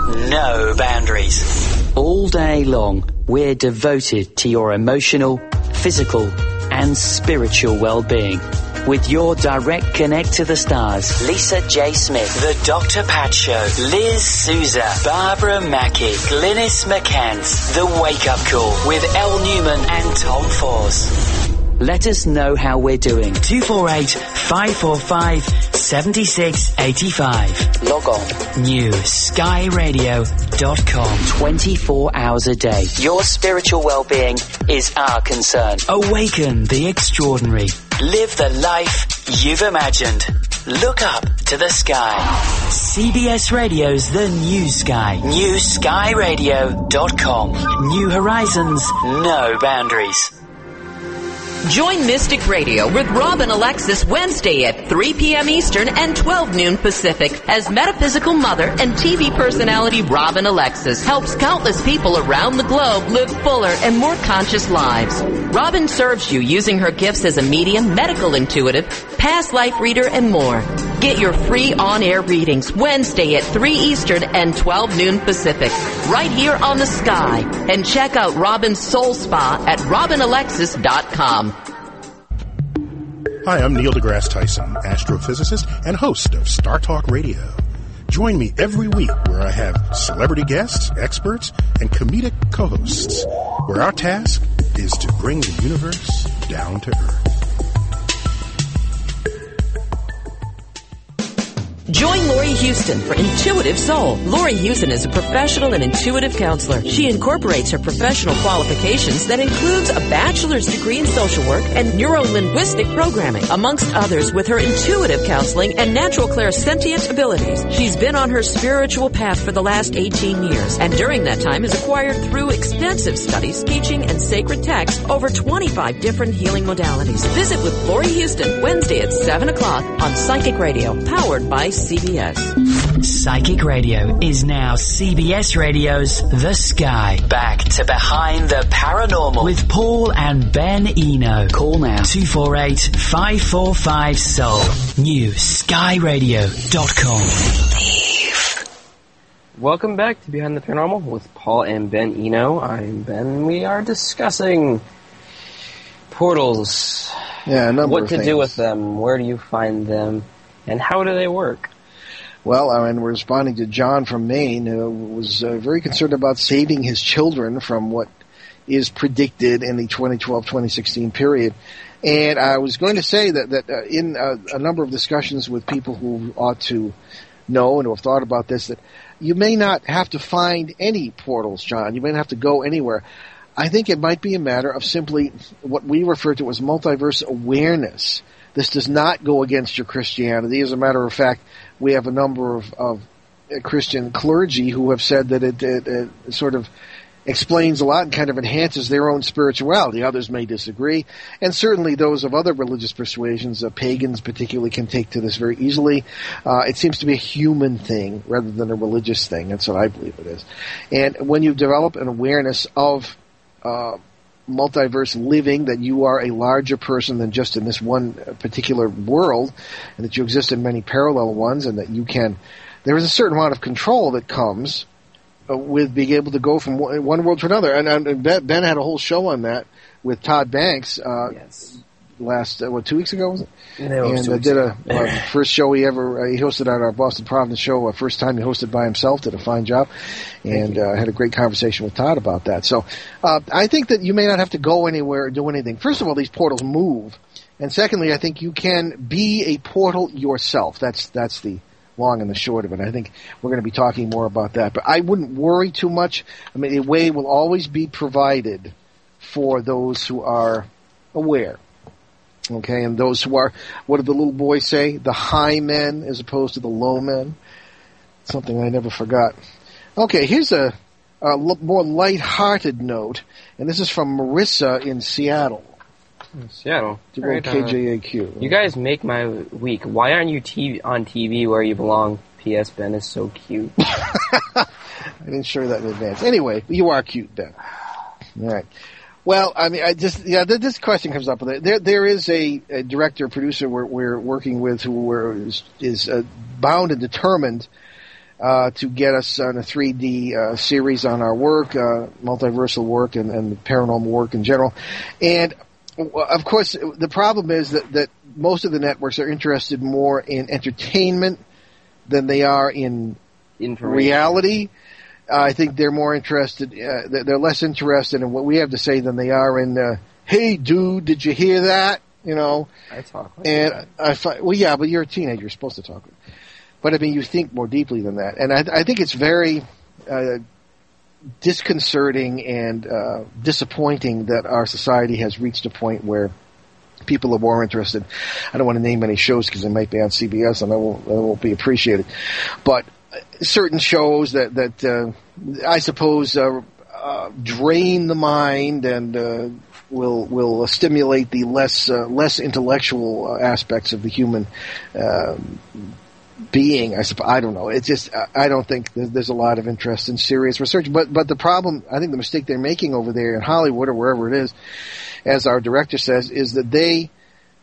no boundaries. All day long, we're devoted to your emotional, physical, and spiritual well-being. With your direct connect to the stars, Lisa J. Smith, The Dr. Pat Show, Liz Souza, Barbara Mackey, Glynis McCants, The Wake Up Call with El Newman and Tom Force. Let us know how we're doing. 248-545-7685. Log on. NewSkyRadio.com. 24 hours a day. Your spiritual well-being is our concern. Awaken the extraordinary. Live the life you've imagined. Look up to the sky. CBS Radio's The New Sky. NewSkyRadio.com. New horizons, no boundaries. Join Mystic Radio with Robin Alexis Wednesday at 3 p.m. Eastern and 12 noon Pacific as metaphysical mother and TV personality Robin Alexis helps countless people around the globe live fuller and more conscious lives. Robin serves you using her gifts as a medium, medical intuitive, past life reader, and more. Get your free on-air readings Wednesday at 3 Eastern and 12 noon Pacific, right here on the sky. And check out Robin's Soul Spa at robinalexis.com. Hi, I'm Neil deGrasse Tyson, astrophysicist and host of Star Talk Radio. Join me every week where I have celebrity guests, experts, and comedic co-hosts, where our task is to bring the universe down to earth. Join Lori Houston for Intuitive Soul. Lori Houston is a professional and intuitive counselor. She incorporates her professional qualifications that includes a bachelor's degree in social work and neuro-linguistic programming, amongst others with her intuitive counseling and natural clairsentient abilities. She's been on her spiritual path for the last 18 years and during that time has acquired through extensive studies, teaching, and sacred texts over 25 different healing modalities. Visit with Lori Houston Wednesday at 7 o'clock on Psychic Radio, powered by CBS. Psychic Radio is now CBS Radio's The Sky. Back to Behind the Paranormal with Paul and Ben Eno. Call now 248 545 Soul. New skyradio.com. Welcome back to Behind the Paranormal with Paul and Ben Eno. I'm Ben. We are discussing portals. Yeah, a number What of to things. do with them? Where do you find them? And how do they work? Well, I mean, we're responding to John from Maine, who was uh, very concerned about saving his children from what is predicted in the 2012-2016 period. And I was going to say that, that uh, in uh, a number of discussions with people who ought to know and who have thought about this, that you may not have to find any portals, John. You may not have to go anywhere. I think it might be a matter of simply what we refer to as multiverse awareness. This does not go against your Christianity. As a matter of fact, we have a number of, of uh, Christian clergy who have said that it, it, it sort of explains a lot and kind of enhances their own spirituality. Others may disagree, and certainly those of other religious persuasions, uh, pagans particularly, can take to this very easily. Uh, it seems to be a human thing rather than a religious thing. That's what I believe it is. And when you develop an awareness of uh, multiverse living, that you are a larger person than just in this one particular world, and that you exist in many parallel ones, and that you can. There is a certain amount of control that comes uh, with being able to go from one world to another. And, and Ben had a whole show on that with Todd Banks uh, last uh, what two weeks ago was it? Yeah, it was and weeks did a uh, first show he ever uh, he hosted on our Boston Providence show. Uh, first time he hosted by himself, did a fine job, and uh, had a great conversation with Todd about that. So uh, I think that you may not have to go anywhere or do anything. First of all, these portals move, and secondly, I think you can be a portal yourself. That's that's the long and the short of it. I think we're going to be talking more about that, but I wouldn't worry too much. I mean, a way will always be provided for those who are aware. Okay, and those who are, what did the little boy say? The high men as opposed to the low men. Something I never forgot. Okay, here's a, more light-hearted note, and this is from Marissa in Seattle. Seattle. To Right, uh, KJAQ. You guys make my week. Why aren't you TV on TV where you belong? P.S. Ben is so cute. I didn't share that in advance. Anyway, you are cute, Ben. All right. Well, I mean, I just yeah. th- This question comes up with it. There, there is a, a director, producer we're, we're working with who we're, is, is uh, bound and determined uh, to get us on a 3D uh, series on our work, uh, multiversal work, and, and paranormal work in general. And of course, the problem is that that most of the networks are interested more in entertainment than they are in reality. I think they're more interested. Uh, they're less interested in what we have to say than they are in. Uh, hey, dude, did you hear that? You know. I talk. And that. I find, well, yeah, but you're a teenager. You're supposed to talk. But I mean, you think more deeply than that, and I, I think it's very uh, disconcerting and uh, disappointing that our society has reached a point where people are more interested. I don't want to name any shows because they might be on CBS and I won't, I won't be appreciated. But uh, certain shows that that uh, I suppose uh, uh, drain the mind and uh, will will stimulate the less uh, less intellectual uh, aspects of the human. Uh, being, I suppose, I don't know. It's just, I- don't think there's a lot of interest in serious research. But, but the problem, I think the mistake they're making over there in Hollywood or wherever it is, as our director says, is that they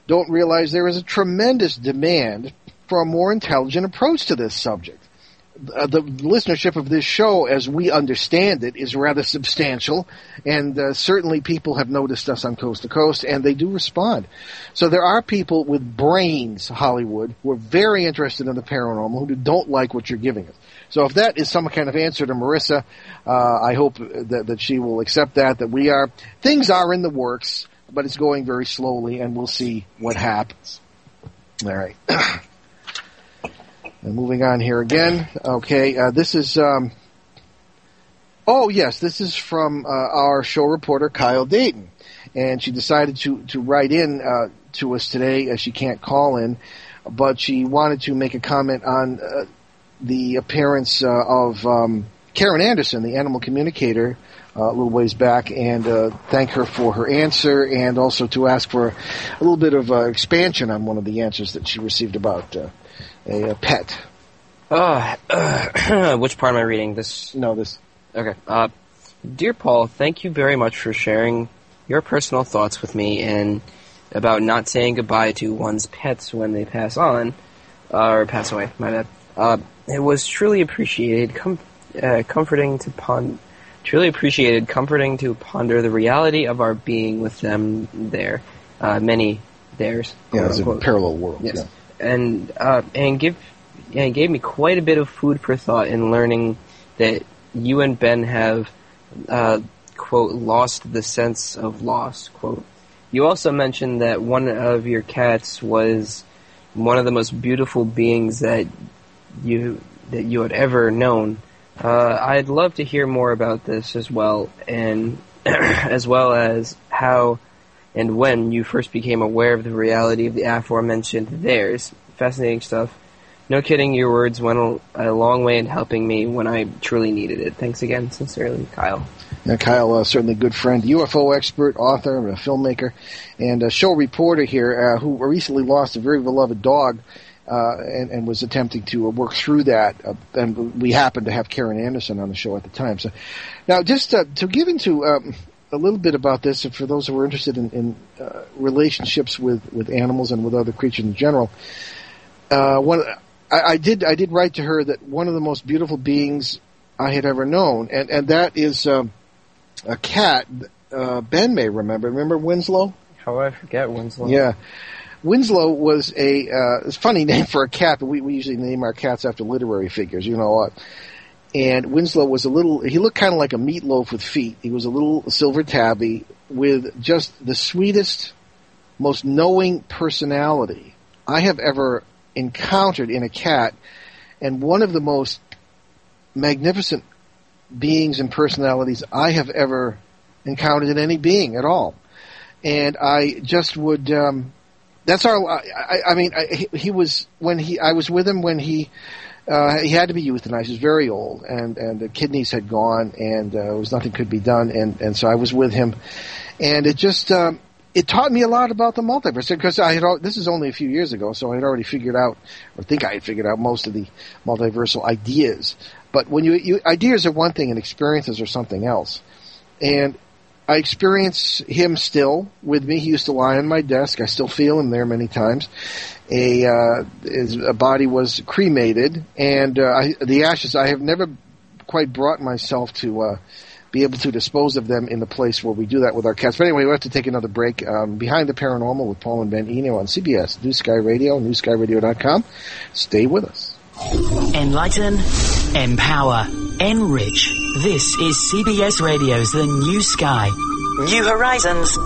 don't realize there is a tremendous demand for a more intelligent approach to this subject. Uh, the listenership of this show, as we understand it, is rather substantial, and uh, certainly people have noticed us on Coast to Coast, and they do respond. So there are people with brains, Hollywood, who are very interested in the paranormal, who don't like what you're giving us. So if that is some kind of answer to Marissa, uh, I hope that, that she will accept that, that we are, things are in the works, but it's going very slowly, and we'll see what happens. All right. And moving on here again. Okay, uh, this is. Um, oh yes, this is from uh, our show reporter Kyle Dayton, and she decided to to write in uh, to us today as she can't call in, but she wanted to make a comment on uh, the appearance uh, of um, Karen Anderson, the animal communicator. Uh, a little ways back, and thank her for her answer, and also to ask for a little bit of expansion on one of the answers that she received about a, a pet. Uh, uh, which part am I reading? This. No, this. Okay. Uh, dear Paul, thank you very much for sharing your personal thoughts with me and about not saying goodbye to one's pets when they pass on uh, or pass away. My bad. Uh, it was truly appreciated, com- uh, comforting to pon- truly appreciated, comforting to ponder the reality of our being with them there. Uh, many theirs. Yeah, it's a parallel world. Yes. Yeah and uh, and give and gave me quite a bit of food for thought in learning that you and Ben have uh, quote lost the sense of loss quote. You also mentioned that one of your cats was one of the most beautiful beings that you that you had ever known. Uh, I'd love to hear more about this as well, and as well as how and when you first became aware of the reality of the aforementioned theirs. Fascinating stuff. No kidding, your words went a, long way in helping me when I truly needed it. Thanks again, sincerely, Kyle. Yeah, Kyle, uh, certainly a good friend, UFO expert, author, a filmmaker, and a show reporter here uh, who recently lost a very beloved dog uh, and, and, was attempting to work through that. Uh, and we happened to have Karen Anderson on the show at the time. So, now just uh, to give into um, a little bit about this, and for those who are interested in, in uh, relationships with, with animals and with other creatures in general, uh, one I, I, did I did write to her that one of the most beautiful beings I had ever known, and and that is um, a cat. Uh, ben may remember. Remember Winslow? How I forget Winslow? Yeah. Winslow was a uh, it's a funny name for a cat, but we, we usually name our cats after literary figures. You know what? And Winslow was a little, he looked kind of like a meatloaf with feet. He was a little silver tabby with just the sweetest, most knowing personality I have ever encountered in a cat, and one of the most magnificent beings and personalities I have ever encountered in any being at all. And I just would, um, that's our, I, I mean, I, he was, when he, I was with him when he, uh, he had to be euthanized. He was very old, and and the kidneys had gone, and uh, was nothing could be done. And and so I was with him, and it just um, it taught me a lot about the multiverse because I had this is only a few years ago, so I had already figured out, or think I had figured out most of the multiversal ideas. But when you, you ideas are one thing and experiences are something else, and I experience him still with me. He used to lie on my desk. I still feel him there many times. A uh, his a body was cremated, and uh, I, the ashes. I have never quite brought myself to uh, be able to dispose of them in the place where we do that with our cats. But anyway, we have to take another break. Um, Behind the Paranormal with Paul and Ben Eno on CBS, New Sky Radio, newskyradio.com. Stay with us. Enlighten, empower, enrich. This is CBS Radio's The New Sky. New horizons,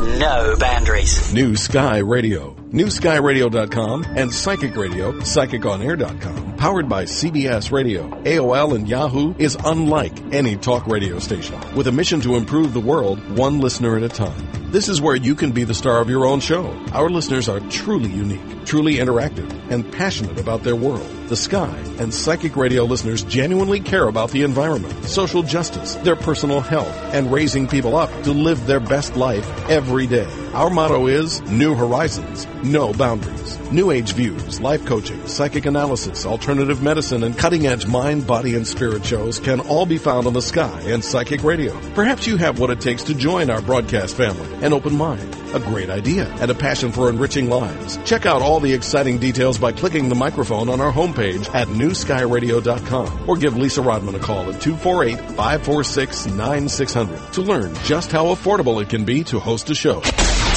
no boundaries. New Sky Radio. NewSkyRadio.com and Psychic Radio, PsychicOnAir.com, powered by CBS Radio, AOL, and Yahoo, is unlike any talk radio station, with a mission to improve the world one listener at a time. This is where you can be the star of your own show. Our listeners are truly unique, truly interactive, and passionate about their world, the sky, and Psychic Radio listeners genuinely care about the environment, social justice, their personal health, and raising people up to live their best life every day. Our motto is New Horizons, No Boundaries. New Age views, life coaching, psychic analysis, alternative medicine, and cutting edge mind, body, and spirit shows can all be found on the Sky and Psychic Radio. Perhaps you have what it takes to join our broadcast family an open mind, a great idea, and a passion for enriching lives. Check out all the exciting details by clicking the microphone on our homepage page at newskyradio.com or give Lisa Rodman a call at 248-546-9600 to learn just how affordable it can be to host a show.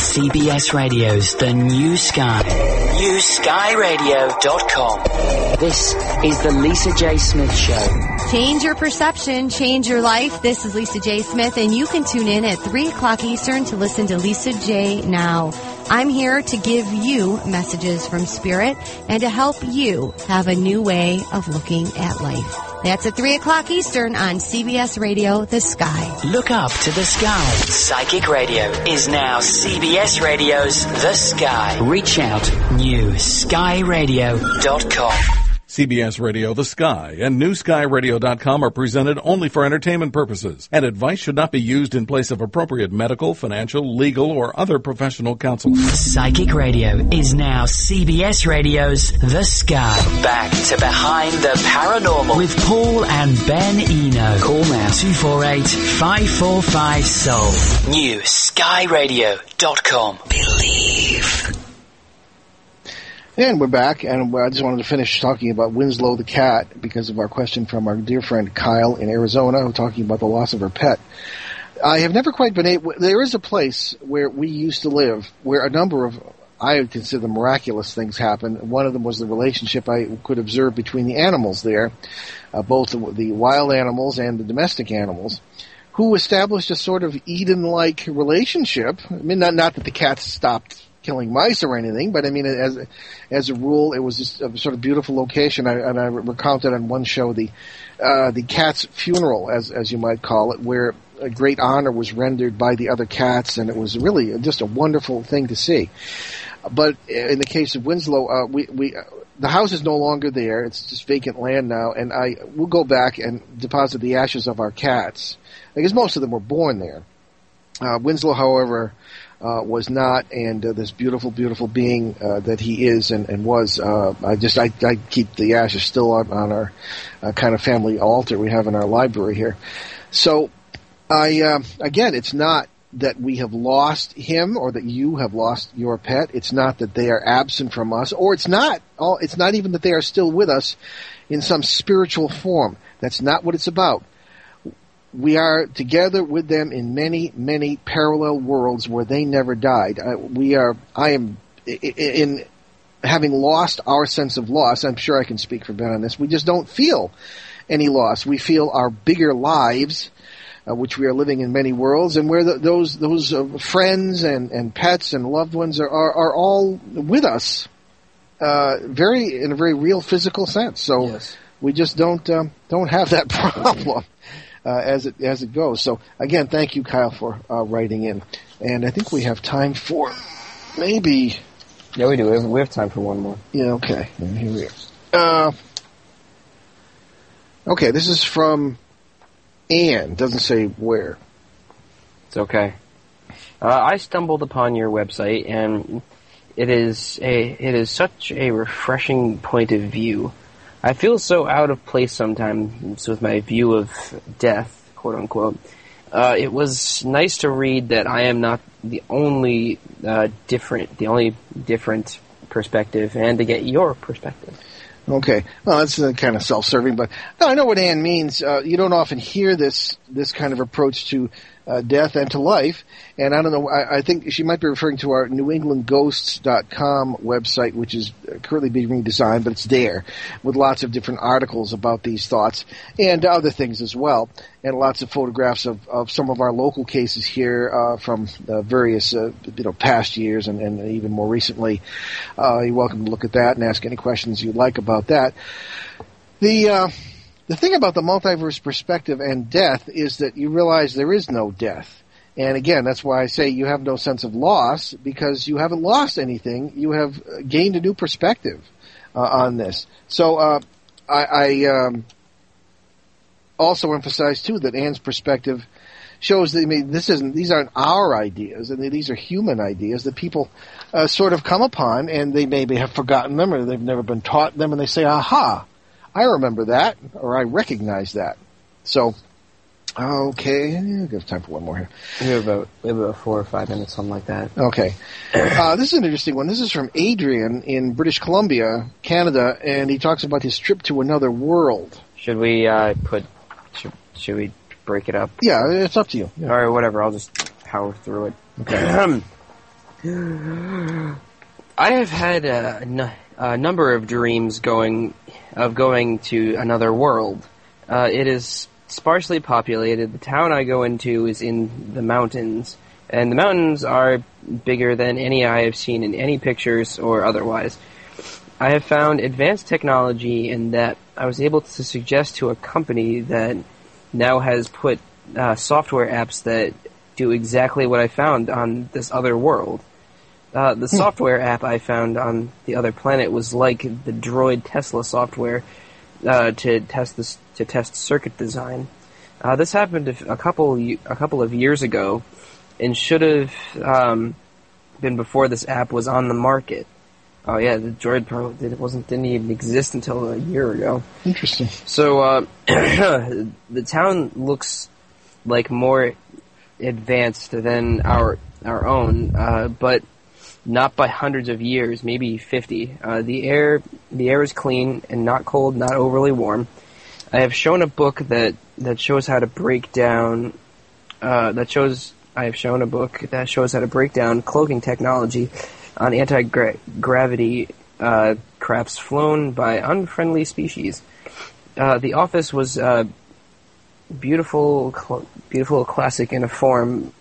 CBS Radio's The New Sky. NewSkyRadio.com. This is the Lisa J. Smith Show. Change your perception, change your life. This is Lisa J. Smith, and you can tune in at 3 o'clock Eastern to listen to Lisa J. Now. I'm here to give you messages from Spirit and to help you have a new way of looking at life. That's at 3 o'clock Eastern on CBS Radio, The Sky. Look up to the sky. Psychic Radio is now CBS Radio's The Sky. Reach out, newskyradio.com. CBS Radio, The Sky, and NewSkyRadio.com are presented only for entertainment purposes, and advice should not be used in place of appropriate medical, financial, legal, or other professional counsel. Psychic Radio is now CBS Radio's The Sky. Back to Behind the Paranormal with Paul and Ben Eno. Call now 248-545-SOUL. NewSkyRadio.com. Believe. And we're back, and I just wanted to finish talking about Winslow the cat because of our question from our dear friend Kyle in Arizona, talking about the loss of her pet. I have never quite been able. There is a place where we used to live where a number of I would consider miraculous things happened. One of them was the relationship I could observe between the animals there, uh, both the, wild animals and the domestic animals who established a sort of Eden-like relationship. I mean, not, not that the cats stopped killing mice or anything, but I mean, as as a rule, it was just a sort of beautiful location. I, and I recounted on one show the uh, the cat's funeral, as as you might call it, where a great honor was rendered by the other cats, and it was really just a wonderful thing to see. But in the case of Winslow, uh, we we. the house is no longer there. It's just vacant land now, and I will go back and deposit the ashes of our cats because most of them were born there. Uh, Winslow, however, uh, was not, and uh, this beautiful, beautiful being uh, that he is and, and was. Uh, I just I, I keep the ashes still on, on our uh, kind of family altar we have in our library here. So, I uh, again, it's not that we have lost him or that you have lost your pet. It's not that they are absent from us, or it's not. All, it's not even that they are still with us in some spiritual form. That's not what it's about we are together with them in many, many parallel worlds where they never died. Uh, we are, I am, in having lost our sense of loss, I'm sure I can speak for Ben on this, we just don't feel any loss. We feel our bigger lives, uh, which we are living in many worlds, and where the, those, those uh, friends and, and pets and loved ones are, are, are all with us, uh, very, in a very real physical sense. So, yes. we just don't, um, don't have that problem uh, as it as it goes. So again, thank you, Kyle, for uh, writing in. And I think we have time for maybe. Yeah, we do. We have, we have time for one more. Yeah. Okay. And here we are. Uh, okay, this is from Anne. Doesn't say where. It's okay. Uh, I stumbled upon your website, and it is a it is such a refreshing point of view I feel so out of place sometimes with my view of death, quote unquote. Uh, it was nice to read that I am not the only uh, different, the only different perspective, and to get your perspective. Okay, well, that's uh, kind of self-serving, but no, I know what Anne means. Uh, you don't often hear this this kind of approach to uh, death and to life. And I don't know, I, I, think she might be referring to our NewEnglandGhosts.com website, which is currently being redesigned, but it's there with lots of different articles about these thoughts and other things as well. And lots of photographs of, of some of our local cases here uh, from various uh, you know past years and, and even more recently. Uh, you're welcome to look at that and ask any questions you'd like about that. The uh, the thing about the multiverse perspective and death is that you realize there is no death. And again, that's why I say you have no sense of loss because you haven't lost anything. You have gained a new perspective uh, on this. So uh, I, I um, also emphasize too that Anne's perspective shows that I mean this isn't these aren't our ideas and these are human ideas that people uh, sort of come upon and they maybe have forgotten them or they've never been taught them and they say aha I remember that, or I recognize that. So, Okay, we have time for one more here. We have about we have about four or five minutes, something like that. Okay. Uh, this is an interesting one. This is from Adrian in British Columbia, Canada, and he talks about his trip to another world. Should we uh, put? Should, should we break it up? Yeah, it's up to you. Yeah. Or whatever. I'll just power through it. Okay. I have had a, n- a number of dreams going of going to another world. Uh, it is sparsely populated. The town I go into is in the mountains, and the mountains are bigger than any I have seen in any pictures or otherwise. I have found advanced technology in that I was able to suggest to a company that now has put uh, software apps that do exactly what I found on this other world. Uh, the software app I found on the other planet was like the Droid Tesla software uh, to test this to test circuit design. Uh, this happened a couple a couple of years ago, and should have um, been before this app was on the market. Oh yeah, the Droid Pro it wasn't didn't even exist until a year ago. Interesting. So uh, the town looks like more advanced than our our own, uh, but not by hundreds of years, maybe fifty. Uh, the air the air is clean and not cold, not overly warm. I have shown a book that that shows how to break down. Uh, that shows I have shown a book that shows how to break down cloaking technology on anti gravity uh, crafts flown by unfriendly species. Uh, the office was uh, beautiful, cl- beautiful, classic in a form,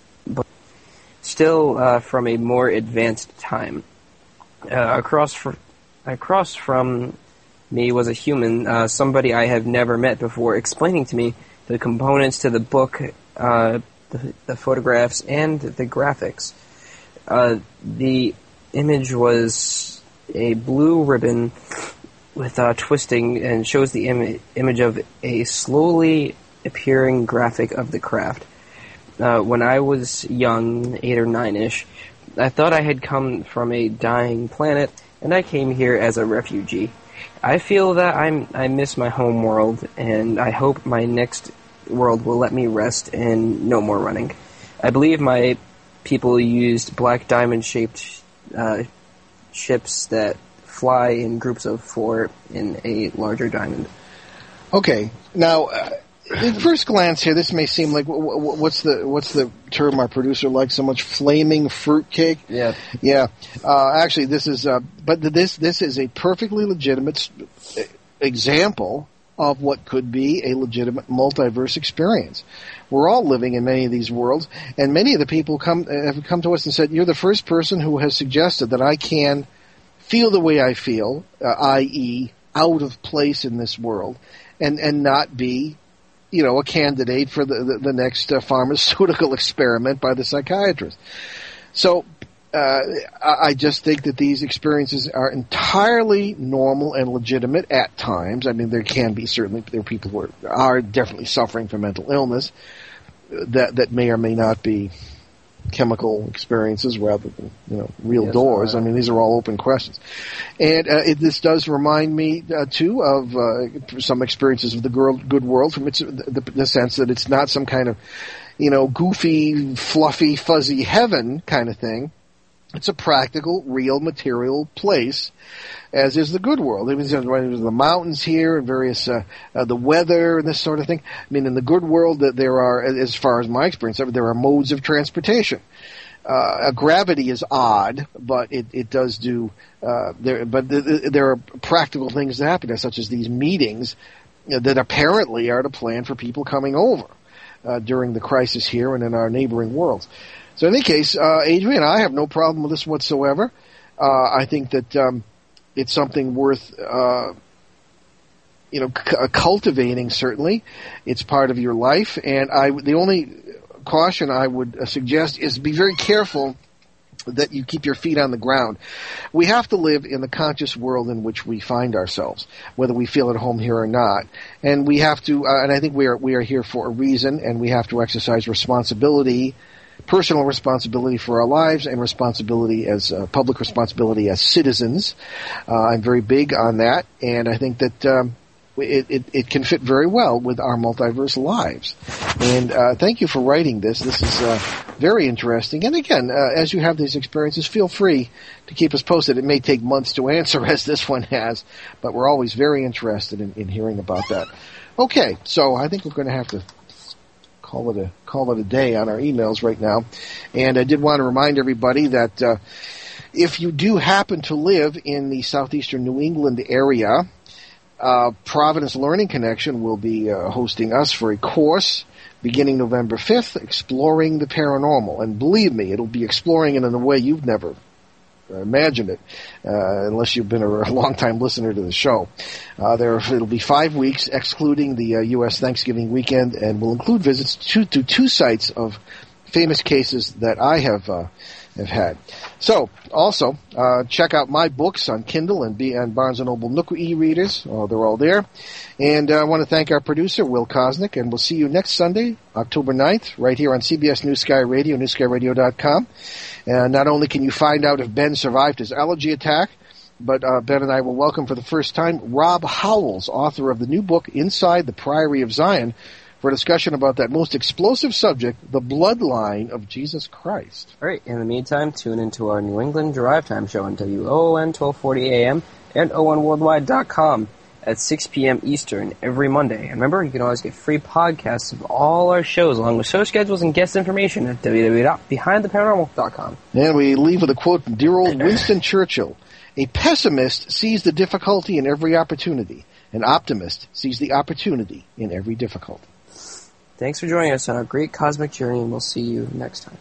still uh, from a more advanced time. Uh, across fr- across from me was a human, uh, somebody I have never met before, explaining to me the components to the book, uh, the, the photographs, and the graphics. Uh, the image was a blue ribbon with uh, twisting and shows the Im- image of a slowly appearing graphic of the craft. Uh, when I was young, eight or nine ish, I thought I had come from a dying planet, and I came here as a refugee. I feel that I'm I miss my home world, and I hope my next world will let me rest and no more running. I believe my people used black diamond shaped uh, ships that fly in groups of four in a larger diamond. Okay. Now, uh, at first glance here, this may seem like wh- wh- what's the what's the term our producer likes so much? Flaming fruitcake. Yeah. Yeah. Uh, actually, this is uh, but this this is a perfectly legitimate example of what could be a legitimate multiverse experience. We're all living in many of these worlds, and many of the people come have come to us and said, "You're the first person who has suggested that I can feel the way I feel, uh, i.e., out of place in this world, and and not be." You know, a candidate for the the, the next uh, pharmaceutical experiment by the psychiatrist. So uh, I just think that these experiences are entirely normal and legitimate at times. I mean, there can be certainly there are people who are, are definitely suffering from mental illness that that may or may not be chemical experiences rather than you know real Yes, doors. uh, I mean, these are all open questions, and uh, it, this does remind me uh, too of uh, some experiences of the girl, good world from its the, the sense that it's not some kind of you know goofy, fluffy, fuzzy heaven kind of thing. It's a practical, real, material place, as is the good world. It was the mountains here and various uh, uh, the weather and this sort of thing. I mean, in the good world, that there are, as far as my experience, there are modes of transportation. Uh, gravity is odd, but it, it does do uh, there. But th- th- there are practical things that happen, such as these meetings uh, that apparently are to plan for people coming over uh, during the crisis here and in our neighboring worlds. So in any case, uh, Adrian, I have no problem with this whatsoever. Uh, I think that um, it's something worth, uh, you know, c- uh, cultivating. Certainly, it's part of your life, and I. The only caution I would uh, suggest is be very careful that you keep your feet on the ground. We have to live in the conscious world in which we find ourselves, whether we feel at home here or not. And we have to, uh, and I think we are we are here for a reason, and we have to exercise responsibility personal responsibility for our lives and responsibility as uh, public responsibility as citizens. Uh, I'm very big on that, and I think that um, it, it, it can fit very well with our multiverse lives. And uh, thank you for writing this. This is uh, very interesting. And again, uh, as you have these experiences, feel free to keep us posted. It may take months to answer, as this one has, but we're always very interested in, in hearing about that. Okay, so I think we're going to have to call it a call it a day on our emails right now. And I did want to remind everybody that uh, if you do happen to live in the southeastern New England area, uh, Providence Learning Connection will be uh, hosting us for a course beginning November 5th, exploring the paranormal. And believe me, it'll be exploring it in a way you've never imagined it, uh, unless you've been a, a long-time listener to the show. Uh, there, it'll be five weeks, excluding the uh, U.S. Thanksgiving weekend, and will include visits to, to two sites of famous cases that I have uh, have had. So, also, uh, check out my books on Kindle and, B- and Barnes & Noble Nook e-readers. Oh, they're all there. And uh, I want to thank our producer, Will Kosnick, and we'll see you next Sunday, October 9th, right here on CBS News Sky Radio, newskyradio.com. And not only can you find out if Ben survived his allergy attack, but uh, Ben and I will welcome for the first time Rob Howells, author of the new book Inside the Priory of Sion, for a discussion about that most explosive subject, the bloodline of Jesus Christ. All right. In the meantime, tune into our New England Drive Time show on WOON 1240 AM and ONWorldwide.com at 6 p.m. Eastern every Monday. And remember, you can always get free podcasts of all our shows along with show schedules and guest information at www.behindtheparanormal.com. And we leave with a quote from dear old Winston Churchill. A pessimist sees the difficulty in every opportunity. An optimist sees the opportunity in every difficulty. Thanks for joining us on our great cosmic journey, and we'll see you next time.